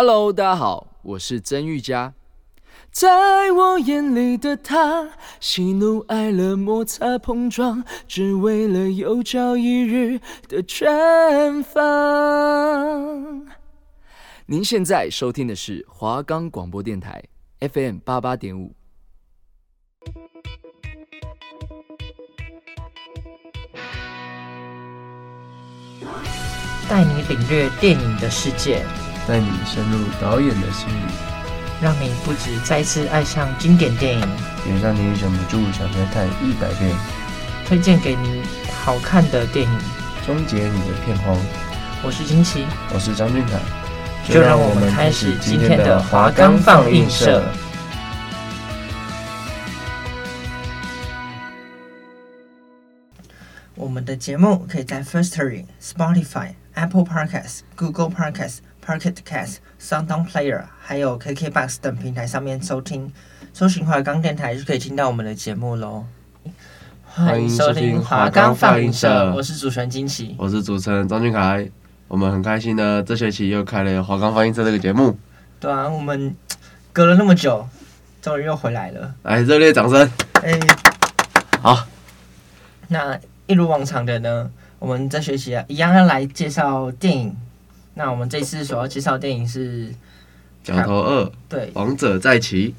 Hello，大家好，我是曾玉佳。在我眼里的他，喜怒哀乐摩擦碰撞，只为了有朝一日的绽放。您现在收听的是华冈广播电台 FM 八八点五。带你领略电影的世界，带你深入导演的心里。让你不止再次爱上经典电影，也让你忍不住想再看一百遍。推荐给你好看的电影，终结你的片荒。我是金奇，我是张俊凯，就让我们开始今天的华冈放映社。我们的节目可以在 Firstory、Spotify、Apple Podcasts、Google Podcasts。Pocket Cast、SoundOn Player，还有 KKBox 等平台上面收听，搜寻华冈电台就可以听到我们的节目喽。欢迎收听华冈放映社，我是主持人金奇，我是主持人张俊凯。我们很开心呢，这学期又开了华冈放映社这个节目。对啊，我们隔了那么久，终于又回来了。来，热烈掌声！哎，好。那一如往常的呢，我们这学期啊，一样要来介绍电影。那我们这次所要介绍的电影是《角头二》，对，王者再起。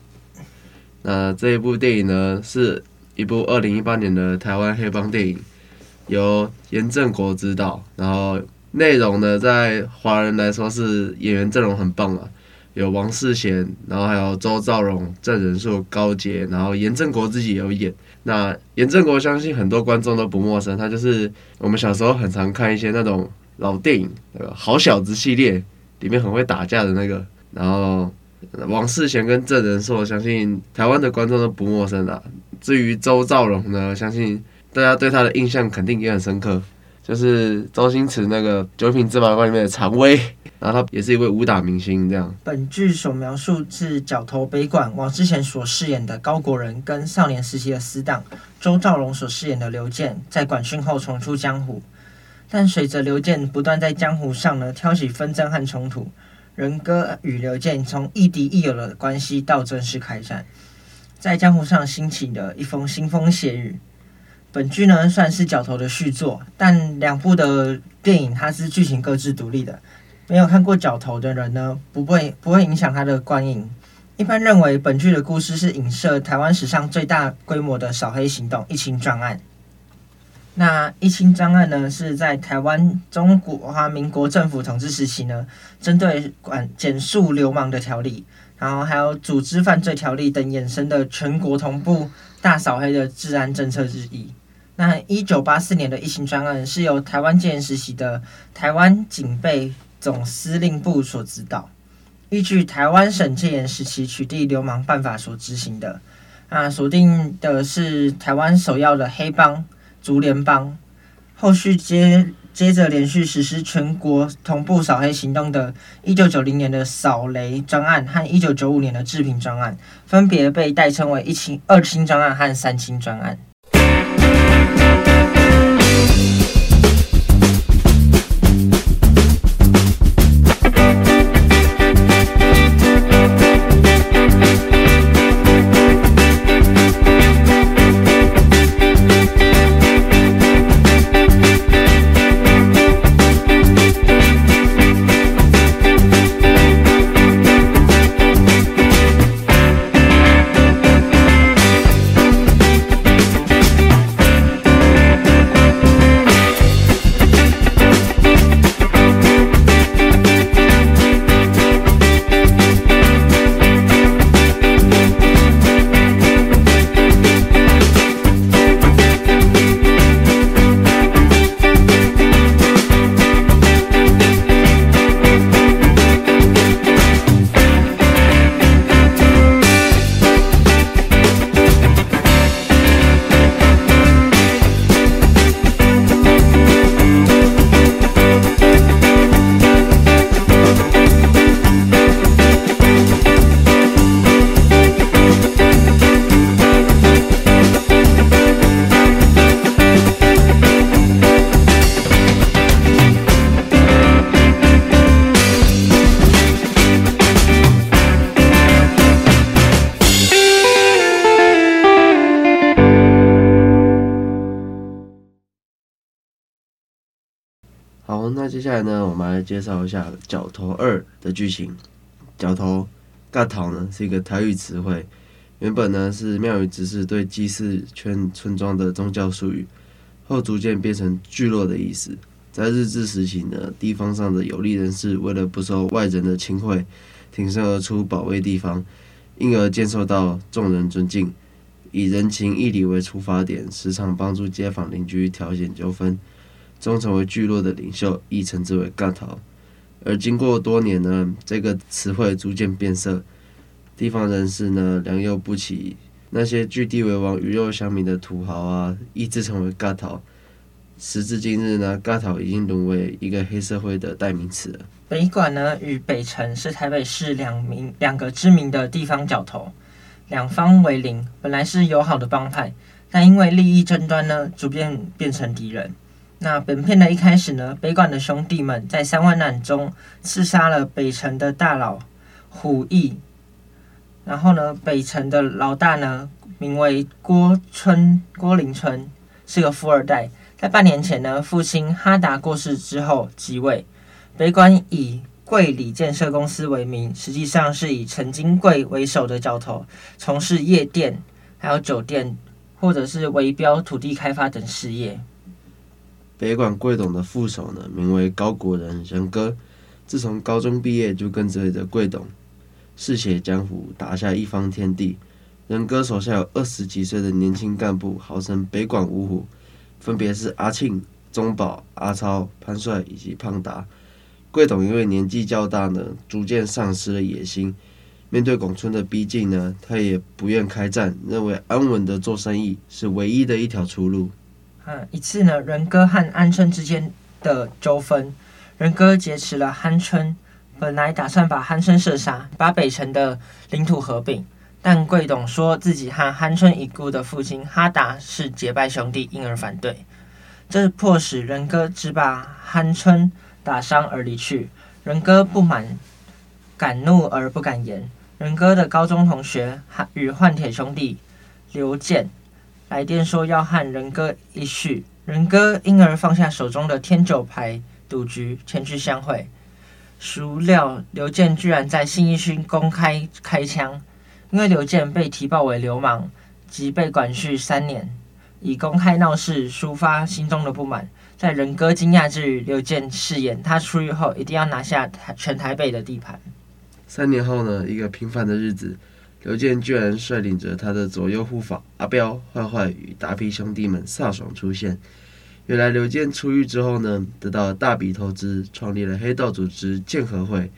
那这一部电影呢，是一部二零一八年的台湾黑帮电影，由严正国执导。然后内容呢，在华人来说是演员阵容很棒啊，有王世贤，然后还有周兆荣、郑仁硕、高杰，然后严正国自己也有演。那严正国相信很多观众都不陌生，他就是我们小时候很常看一些那种。老电影那个好小子系列里面很会打架的那个，然后王世贤跟郑仁硕，相信台湾的观众都不陌生啦。至于周兆龙呢，相信大家对他的印象肯定也很深刻，就是周星驰那个《九品芝麻官》里面的常威，然后他也是一位武打明星。这样，本剧所描述是角头北管王世贤所饰演的高国仁，跟少年时期的死党周兆龙所饰演的刘健，在管训后重出江湖。但随着刘健不断在江湖上呢挑起纷争和冲突，仁哥与刘健从亦敌亦友的关系到正式开战，在江湖上兴起的一封腥风血雨。本剧呢算是角头的续作，但两部的电影它是剧情各自独立的，没有看过角头的人呢不会不会影响他的观影。一般认为本剧的故事是影射台湾史上最大规模的扫黑行动——一清专案。那一清专案呢，是在台湾中华民国政府统治时期呢，针对管检肃流氓的条例，然后还有组织犯罪条例等衍生的全国同步大扫黑的治安政策之一。那一九八四年的一清专案是由台湾戒严时期的台湾警备总司令部所指导，依据台湾省戒严时期取缔流氓办法所执行的。啊，锁定的是台湾首要的黑帮。竹联帮后续接接着连续实施全国同步扫黑行动的，一九九零年的扫雷专案和一九九五年的治平专案，分别被代称为一清、二清专案和三清专案。那接下来呢，我们来介绍一下《角头二》的剧情。角头角头呢是一个台语词汇，原本呢是庙宇执事对祭祀圈村庄的宗教术语，后逐渐变成聚落的意思。在日治时期呢，地方上的有力人士为了不受外人的侵讳，挺身而出保卫地方，因而渐受到众人尊敬。以人情义理为出发点，时常帮助街坊邻居调解纠纷，终成为聚落的领袖，亦称之为角头。而经过多年呢，这个词汇逐渐变色，地方人士呢良莠不齐，那些据地为王、鱼肉乡民的土豪啊，亦自称为角头。时至今日呢，角头已经沦为一个黑社会的代名词了。北管呢与北辰是台北市两名两个知名的地方角头。两方为邻，本来是友好的帮派，但因为利益争端呢，逐渐变成敌人。那本片的一开始呢，北管的兄弟们在三万难中刺杀了北城的大佬虎义，然后呢，北城的老大呢，名为郭春郭林春，是个富二代，在半年前呢，父亲哈达过世之后即位，北管以贵里建设公司为名，实际上是以陈金贵为首的教头，从事夜店、还有酒店，或者是围标、土地开发等事业。北管贵董的副手呢，名为高国仁仁哥，自从高中毕业就跟随着贵董，嗜血江湖，打下一方天地。仁哥手下有二十几岁的年轻干部，号称北管五虎，分别是阿庆、中宝、阿超、潘帅以及胖达。贵董因为年纪较大呢，逐渐丧失了野心。面对拱村的逼近呢，他也不愿开战，认为安稳的做生意是唯一的一条出路。嗯，一次呢，仁哥和安春之间的纠纷，仁哥劫持了酣春，本来打算把酣春射杀，把北辰的领土合并，但贵董说自己和酣春已故的父亲哈达是结拜兄弟，因而反对。这迫使仁哥只把酣春。打伤而离去，仁哥不满，敢怒而不敢言。仁哥的高中同学与换铁兄弟刘健来电说要和仁哥一叙，仁哥因而放下手中的天九牌赌局，前去相会。孰料刘健居然在信义区公开开枪，因为刘健被提报为流氓，即被管束三年，以公开闹事抒发心中的不满。在仁哥惊讶之余，刘健誓言他出狱后一定要拿下全台北的地盘。三年后呢，一个平凡的日子，刘健居然率领着他的左右护法阿彪、坏坏与大批兄弟们飒爽出现。原来刘健出狱之后呢，得到大笔投资，创立了黑道组织健和会。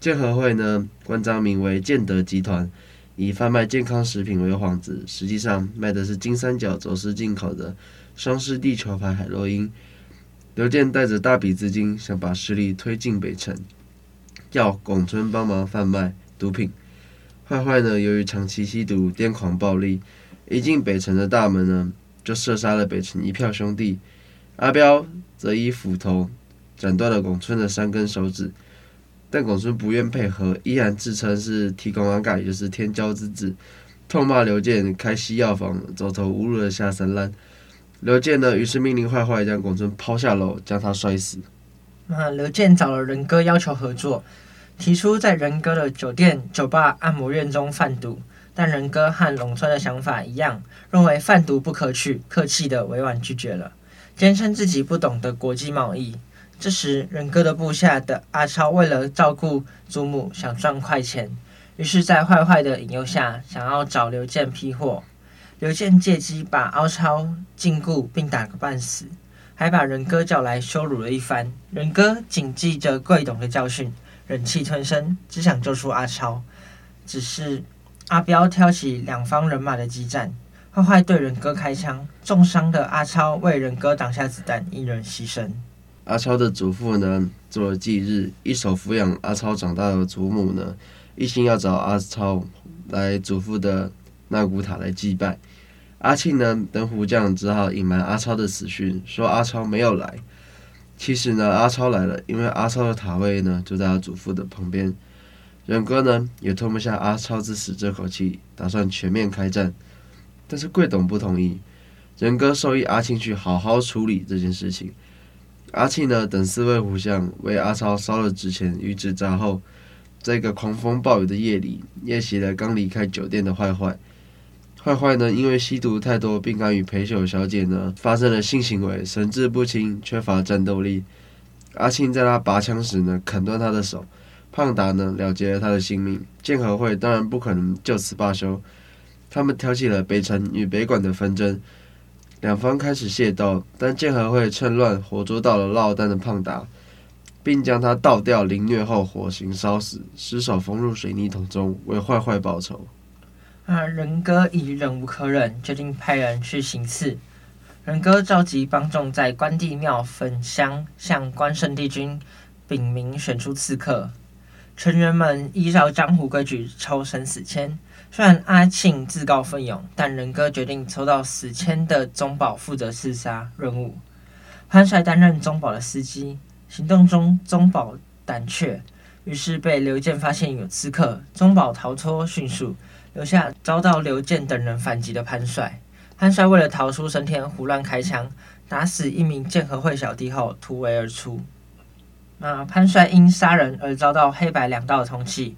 健和会呢，官章名为健德集团，以贩卖健康食品为幌子，实际上卖的是金三角走私进口的双狮地球牌海洛因。刘健带着大笔资金，想把势力推进北辰，要拱村帮忙贩卖毒品。坏坏呢，由于长期吸毒、癫狂暴力，一进北辰的大门呢，就射杀了北辰一票兄弟。阿彪则以斧头斩断了拱村的三根手指，但拱村不愿配合，依然自称是提供阿盖，也就是天骄之子，痛骂刘健开西药房，走投无路的下三滥。刘健呢，于是命令坏坏将拱村抛下楼，将他摔死。那刘健找了仁哥要求合作，提出在仁哥的酒店、酒吧、按摩院中贩毒，但仁哥和陇川的想法一样，认为贩毒不可取，客气的委婉拒绝了，坚称自己不懂得国际贸易。这时，仁哥的部下的阿超为了照顾祖母，想赚快钱，于是，在坏坏的引诱下，想要找刘健批货。刘健借机把阿超禁锢并打个半死，还把仁哥叫来羞辱了一番。仁哥谨记着贵董的教训，忍气吞声，只想救出阿超。只是阿彪挑起两方人马的激战，坏坏对仁哥开枪，重伤的阿超为人哥挡下子弹，一人牺牲。阿超的祖父呢，做了忌日，一手抚养阿超长大的祖母呢，一心要找阿超来祖父的那古塔来祭拜。阿庆呢，等虎将只好隐瞒阿超的死讯，说阿超没有来。其实呢，阿超来了，因为阿超的塔位呢就在他祖父的旁边。仁哥呢也吞不下阿超之死这口气，打算全面开战。但是贵董不同意，仁哥授意阿庆去好好处理这件事情。阿庆呢等四位虎将为阿超烧了纸钱与纸扎后，在一个狂风暴雨的夜里，夜袭了刚离开酒店的坏坏。坏坏呢因为吸毒太多，并敢与陪酒小姐呢发生了性行为，神志不清，缺乏战斗力。阿庆在他拔枪时呢砍断他的手，胖达呢了结了他的性命。剑和会当然不可能就此罢休，他们挑起了北辰与北馆的纷争。两方开始械斗，但剑和会趁乱活捉到了落单的胖达，并将他倒吊凌虐后火刑烧死，尸首封入水泥桶中，为坏坏报仇。啊，仁哥已忍无可忍，决定派人去行刺。仁哥召集帮众在关帝庙焚香，向关圣帝君禀明选出刺客。成员们依照江湖规矩抽生死签。虽然阿庆自告奋勇，但仁哥决定抽到死签的宗保负责刺杀任务。潘帅担任宗保的司机。行动中，宗保胆怯，于是被刘健发现有刺客，宗保逃脱迅速，留下遭到刘健等人反击的潘帅。潘帅为了逃出升天，胡乱开枪，打死一名剑和会小弟后突围而出。那潘帅因杀人而遭到黑白两道的通缉。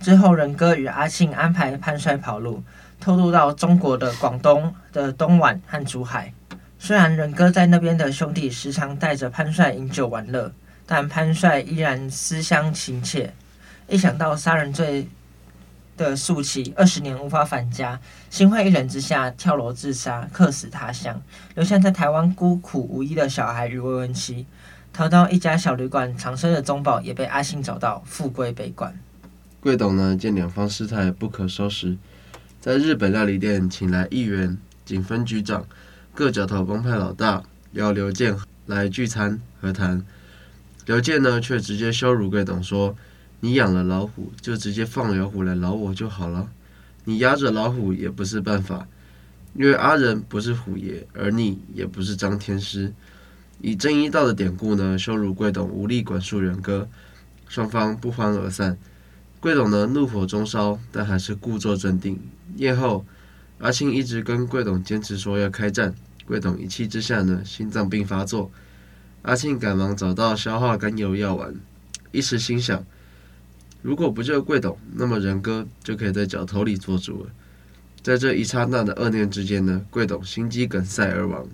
之后，仁哥与阿庆安排潘帅跑路，偷渡到中国的广东的东莞和珠海。虽然仁哥在那边的兄弟时常带着潘帅饮酒玩乐，但潘帅依然思乡情切。一想到杀人罪的诉期，二十年无法返家，心灰意冷之下跳楼自杀，客死他乡，留下在台湾孤苦无依的小孩与未婚妻。逃到一家小旅馆藏身的宗保也被阿信找到，复归北管。贵董呢，见两方事态不可收拾，在日本料理店请来议员、警分局长、各角头帮派老大，邀刘健来聚餐和谈。刘健呢，却直接羞辱贵董说：“你养了老虎，就直接放老虎来挠我就好了。你压着老虎也不是办法，因为阿仁不是虎爷，而你也不是张天师。以正一道的典故呢，羞辱贵董无力管束仁哥，双方不欢而散。”贵董呢，怒火中烧，但还是故作镇定。宴后，阿庆一直跟贵董坚持说要开战。贵董一气之下呢，心脏病发作。阿庆赶忙找到消化甘油药丸，一时心想：如果不救贵董，那么仁哥就可以在角头里做主了。在这一刹那的恶念之间呢，贵董心肌梗塞而亡。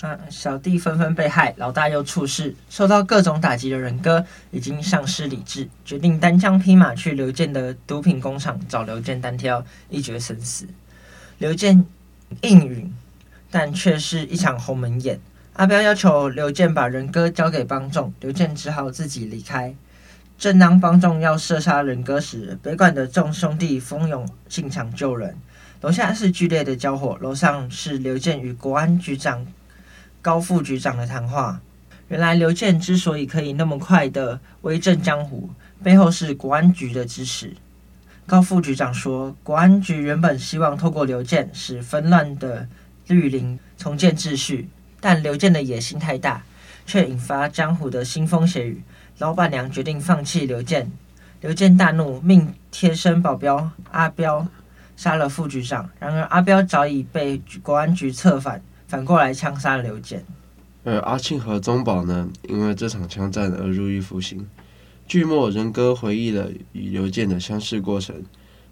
啊！小弟纷纷被害，老大又出事，受到各种打击的仁哥已经丧失理智，决定单枪匹马去刘健的毒品工厂找刘健单挑，一决生死。刘健应允，但却是一场鸿门宴。阿彪要求刘健把仁哥交给帮众，刘健只好自己离开。正当帮众要射杀人哥时，北馆的众兄弟蜂拥进场救人。楼下是剧烈的交火，楼上是刘健与国安局长。高副局长的谈话，原来刘健之所以可以那么快的威震江湖，背后是国安局的支持。高副局长说，国安局原本希望透过刘健使纷乱的绿林重建秩序，但刘健的野心太大，却引发江湖的腥风血雨。老板娘决定放弃刘健，刘健大怒，命贴身保镖阿彪杀了副局长。然而阿彪早已被国安局策反。反过来枪杀了刘健，而阿庆和宗保呢，因为这场枪战而入狱服刑。剧末，仁哥回忆了与刘健的相识过程。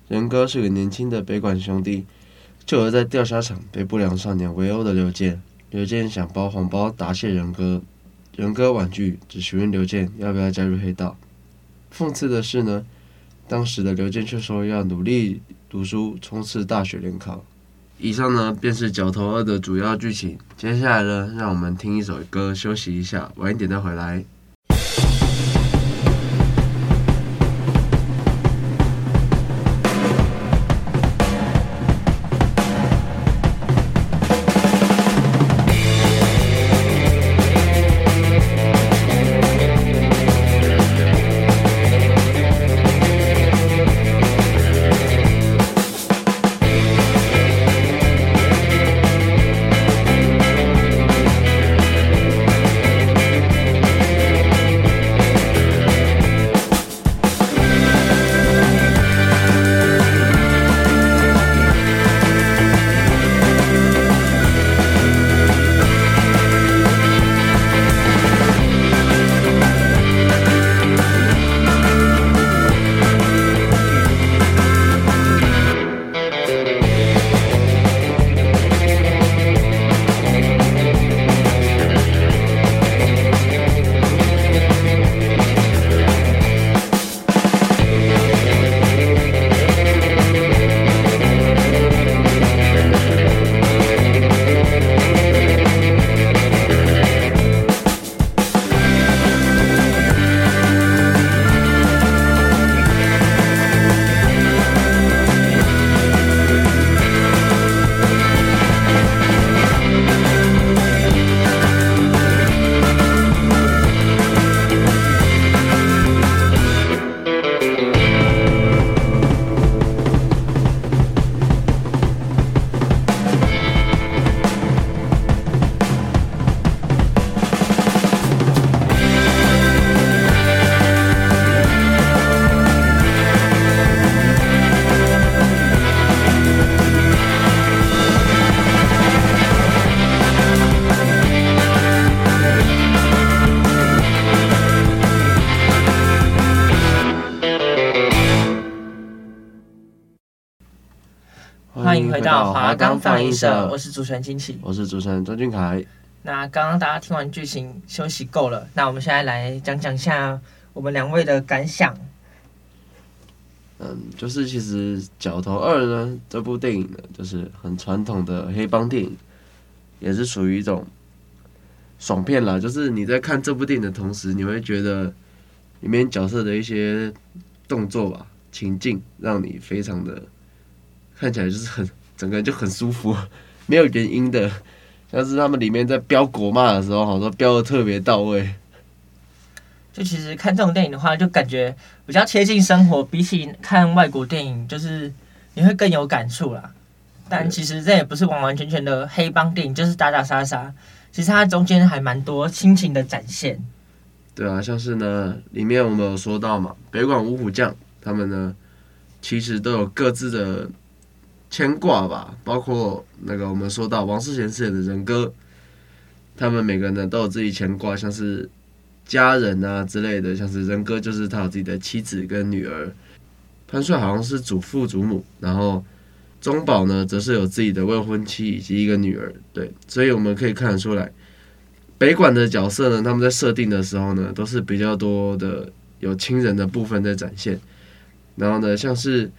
仁哥是个年轻的北管兄弟，就而在钓虾场被不良少年围殴的刘健。刘健想包红包答谢仁哥，仁哥婉拒，只询问刘健要不要加入黑道。讽刺的是呢，当时的刘健却说要努力读书，冲刺大学联考。以上呢，便是《角头二》的主要剧情。接下来呢，让我们听一首歌休息一下，晚一点再回来。放映社，我是主持人金奇，我是主持人周俊凯。那刚刚大家听完剧情休息够了，那我们现在来讲讲一下我们两位的感想。嗯，就是其实《角头二》呢，这部电影呢，就是很传统的黑帮电影，也是属于一种爽片啦。就是你在看这部电影的同时，你会觉得里面角色的一些动作吧、情境，让你非常的。看起来就是很整个人就很舒服，没有原因的，像是他们里面在飙国骂的时候，好像飙的特别到位。就其实看这种电影的话，就感觉比较贴近生活，比起看外国电影，就是你会更有感触啦。但其实这也不是完完全全的黑帮电影，就是打打杀杀。其实它中间还蛮多亲情的展现。对啊，像是呢，里面我们有说到嘛，北管五虎将他们呢，其实都有各自的。牵挂吧，包括那个我们说到王世贤饰演的仁哥，他们每个人呢都有自己牵挂，像是家人啊之类的，像是仁哥就是他有自己的妻子跟女儿，潘帅好像是祖父祖母，然后中宝呢则是有自己的未婚妻以及一个女儿，对，所以我们可以看得出来，北管的角色呢，他们在设定的时候呢，都是比较多的有亲人的部分在展现，然后呢，像是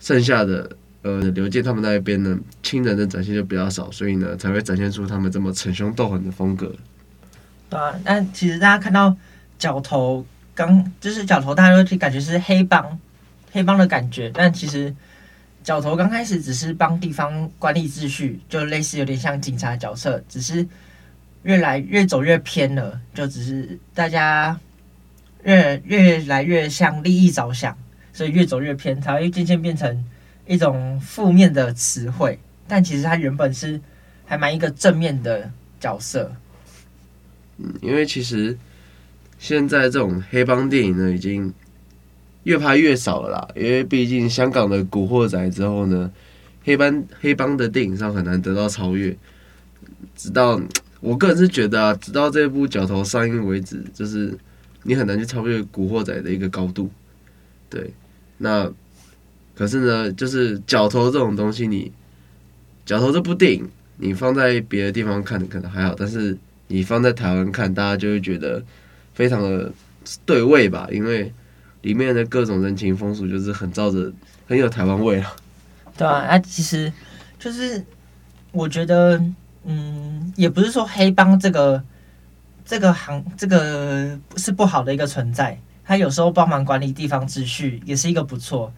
剩下的。呃，刘健他们那一边呢，亲人的展现就比较少，所以呢，才会展现出他们这么逞凶斗狠的风格。对啊，但其实大家看到角头刚就是角头，大家都感觉是黑帮，黑帮的感觉。但其实角头刚开始只是帮地方管理秩序，就类似有点像警察角色，只是越来越走越偏了，就只是大家越越来越向利益着想，所以越走越偏，才会渐渐变成。一种负面的词汇，但其实他原本是还蛮一个正面的角色。嗯，因为其实现在这种黑帮电影呢，已经越拍越少了啦。因为毕竟香港的《古惑仔》之后呢，黑帮黑帮的电影上很难得到超越。直到我个人是觉得啊，直到这部《角头》上映为止，就是你很难去超越《古惑仔》的一个高度。对，那。可是呢，就是脚头这种东西你，你角头这部电影，你放在别的地方看可能还好，但是你放在台湾看，大家就会觉得非常的对味吧，因为里面的各种人情风俗就是很照着，很有台湾味啊。对啊，啊，其实就是我觉得，嗯，也不是说黑帮这个这个行这个是不好的一个存在，他有时候帮忙管理地方秩序也是一个不错。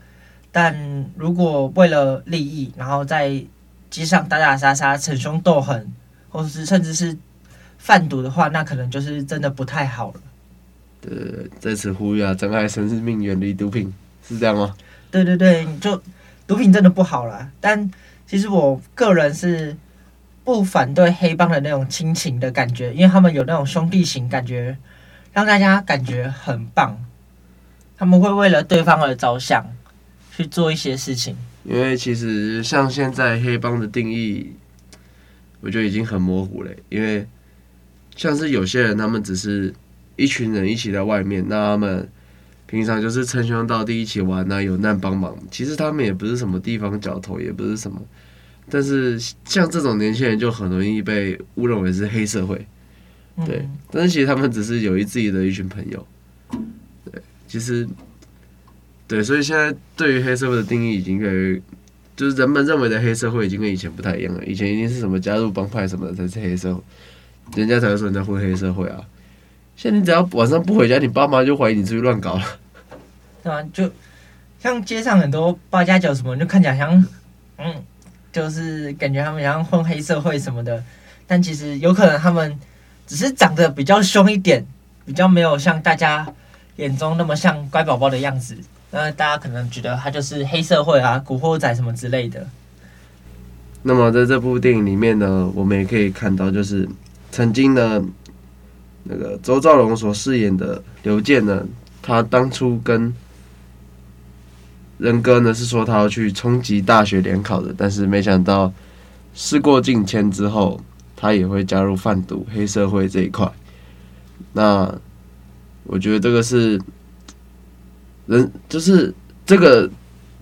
但如果为了利益，然后在街上打打杀杀、逞凶斗狠，或者是甚至是贩毒的话，那可能就是真的不太好了。对，在此呼吁啊，珍爱生命，远离毒品，是这样吗？对对对，就毒品真的不好啦。但其实我个人是不反对黑帮的那种亲情的感觉，因为他们有那种兄弟情感觉，让大家感觉很棒。他们会为了对方而着想。去做一些事情，因为其实像现在黑帮的定义，我觉得已经很模糊了。因为像是有些人，他们只是一群人一起在外面，那他们平常就是称兄道弟一起玩呐，有难帮忙。其实他们也不是什么地方角头，也不是什么。但是像这种年轻人就很容易被误认为是黑社会，对。但是其实他们只是有一自己的一群朋友，对。其实。对，所以现在对于黑社会的定义已经越来越，就是人们认为的黑社会已经跟以前不太一样了。以前一定是什么加入帮派什么的才是黑社会，人家才会说人家混黑社会啊。现在你只要晚上不回家，你爸妈就怀疑你出去乱搞了。对啊，就像街上很多八加九什么，就看起来像，嗯，就是感觉他们像混黑社会什么的，但其实有可能他们只是长得比较凶一点，比较没有像大家眼中那么像乖宝宝的样子。那大家可能觉得他就是黑社会啊、古惑仔什么之类的。那么在这部电影里面呢，我们也可以看到，就是曾经呢，那个周兆龙所饰演的刘健呢，他当初跟仁哥呢是说他要去冲击大学联考的，但是没想到事过境迁之后，他也会加入贩毒黑社会这一块。那我觉得这个是。人就是这个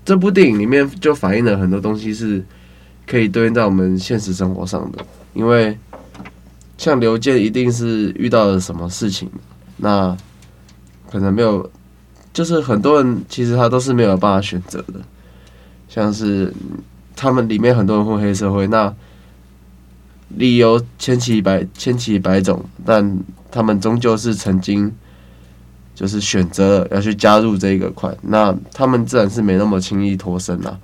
这部电影里面就反映了很多东西，是可以对应在我们现实生活上的，因为像刘健一定是遇到了什么事情，那可能没有，就是很多人其实他都是没有办法选择的，像是他们里面很多人混黑社会，那理由千奇百千奇百种，但他们终究是曾经就是选择了要去加入这一个块，那他们自然是没那么轻易脱身啦。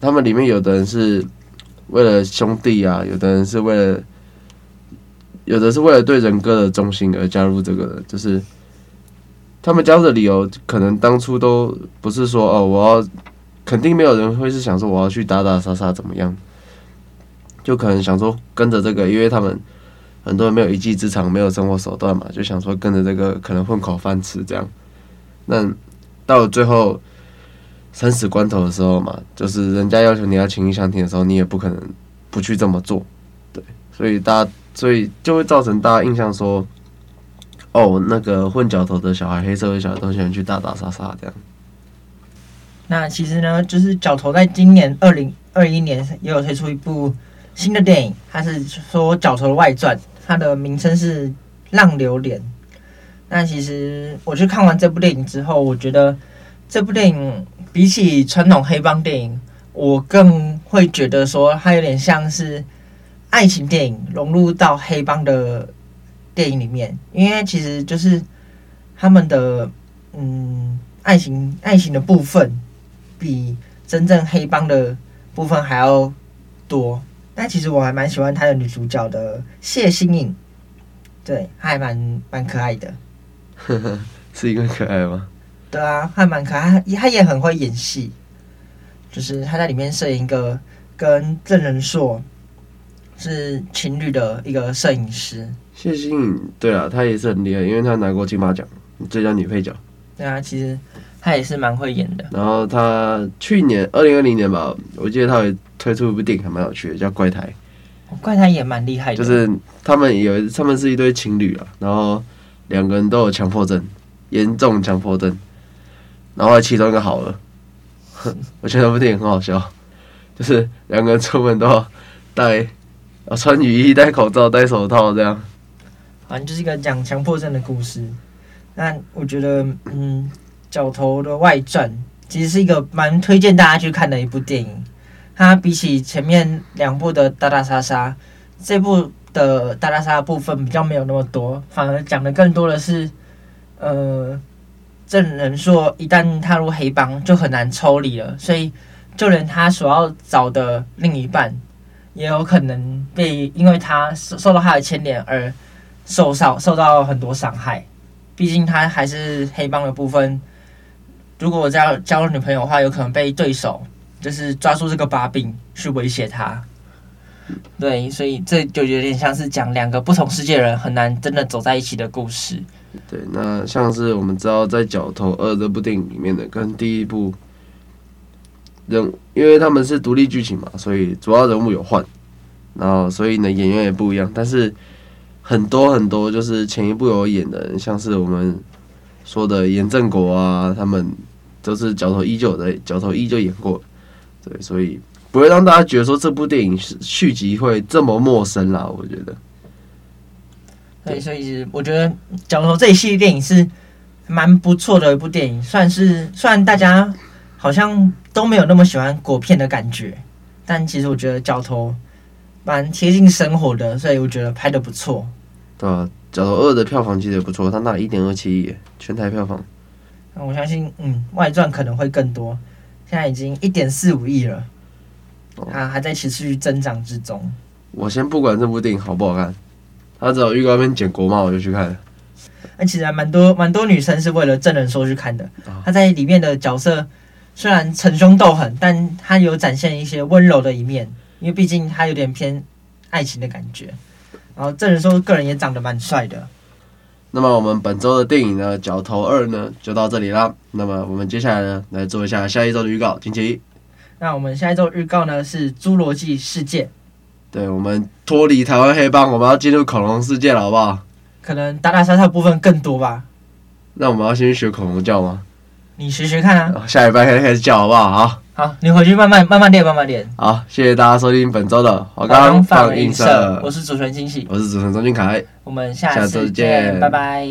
他们里面有的人是为了兄弟啊，有的人是为了，有的是为了对人哥的忠心而加入这个的，就是他们加入的理由，可能当初都不是说哦，我要肯定没有人会是想说我要去打打杀杀怎么样，就可能想说跟着这个，因为他们很多人没有一技之长，没有生活手段嘛，就想说跟着这个可能混口饭吃这样，那到了最后。生死关头的时候嘛，就是人家要求你要情义相挺的时候，你也不可能不去这么做，对，所以大家，所以就会造成大家印象说，哦，那个混角头的小孩，黑社会小孩都喜欢去打打杀杀这样。那其实呢，就是角头在今年二零二一年也有推出一部新的电影，它是说角头的外传，它的名称是《浪流连》。那其实我去看完这部电影之后，我觉得这部电影。比起传统黑帮电影，我更会觉得说它有点像是爱情电影融入到黑帮的电影里面，因为其实就是他们的嗯爱情爱情的部分比真正黑帮的部分还要多。但其实我还蛮喜欢他的女主角的谢欣颖，对，还蛮蛮可爱的。是因为可爱吗？对啊，还蛮可爱，她也很会演戏。就是她在里面饰演一个跟郑仁硕是情侣的一个摄影师。谢欣颖，对啊，她也是很厉害，因为她拿过金马奖最佳女配角。对啊，其实她也是蛮会演的。然后她去年二零二零年吧，我记得她也推出一部电影，还蛮有趣的，叫《怪胎》。怪胎也蛮厉害的，就是他们有他们是一对情侣啊，然后两个人都有强迫症，严重强迫症。然后其中一个好了，我觉得那部电影很好笑，就是两个人出门都要戴，穿雨衣、戴口罩、戴手套这样。反正就是一个讲强迫症的故事。那我觉得，嗯，角头的外传其实是一个蛮推荐大家去看的一部电影。它比起前面两部的打打杀杀，这部的打打杀杀部分比较没有那么多，反而讲的更多的是，呃。郑人硕一旦踏入黑帮，就很难抽离了，所以就连他所要找的另一半，也有可能被因为他受受到他的牵连而受伤，受到很多伤害。毕竟他还是黑帮的部分，如果这样交了女朋友的话，有可能被对手就是抓住这个把柄去威胁他。对，所以这就有点像是讲两个不同世界的人很难真的走在一起的故事。对，那像是我们知道在《角头二》这部电影里面的，跟第一部人，因为他们是独立剧情嘛，所以主要人物有换，然后所以呢演员也不一样，但是很多很多就是前一部有演的人，像是我们说的严正国啊，他们都是角头一就的，角头一就演过，对，所以不会让大家觉得说这部电影是续集会这么陌生啦，我觉得。对，所以我觉得《角头》这一系列电影是蛮不错的一部电影，算是虽然大家好像都没有那么喜欢果片的感觉，但其实我觉得《角头》蛮贴近生活的，所以我觉得拍的不错。对啊，《角头二》的票房其实也不错，它拿一点二七亿全台票房。那我相信，嗯，外传可能会更多，现在已经一点四五亿了，它还在持续增长之中。我先不管这部电影好不好看。他只要预告片剪国骂，我就去看了。那其实还蛮多蛮多女生是为了郑人硕去看的。她在里面的角色虽然逞凶斗狠，但她有展现一些温柔的一面，因为毕竟她有点偏爱情的感觉。然后郑人硕个人也长得蛮帅的。那么我们本周的电影呢，《角头二》呢就到这里啦。那么我们接下来呢来做一下下一周的预告，请起。那我们下一周预告呢是《侏罗纪世界》。对，我们脱离台湾黑帮，我们要进入恐龙世界了，好不好？可能打打杀杀部分更多吧。那我们要先去学恐龙叫吗？你学学看啊。下礼拜开始开始叫，好不好？好。好，你回去慢慢慢慢练，慢慢练。好，谢谢大家收听本周的华冈放映社，我是主持人金喜，我是主持人钟俊凯，我们下次见，拜拜。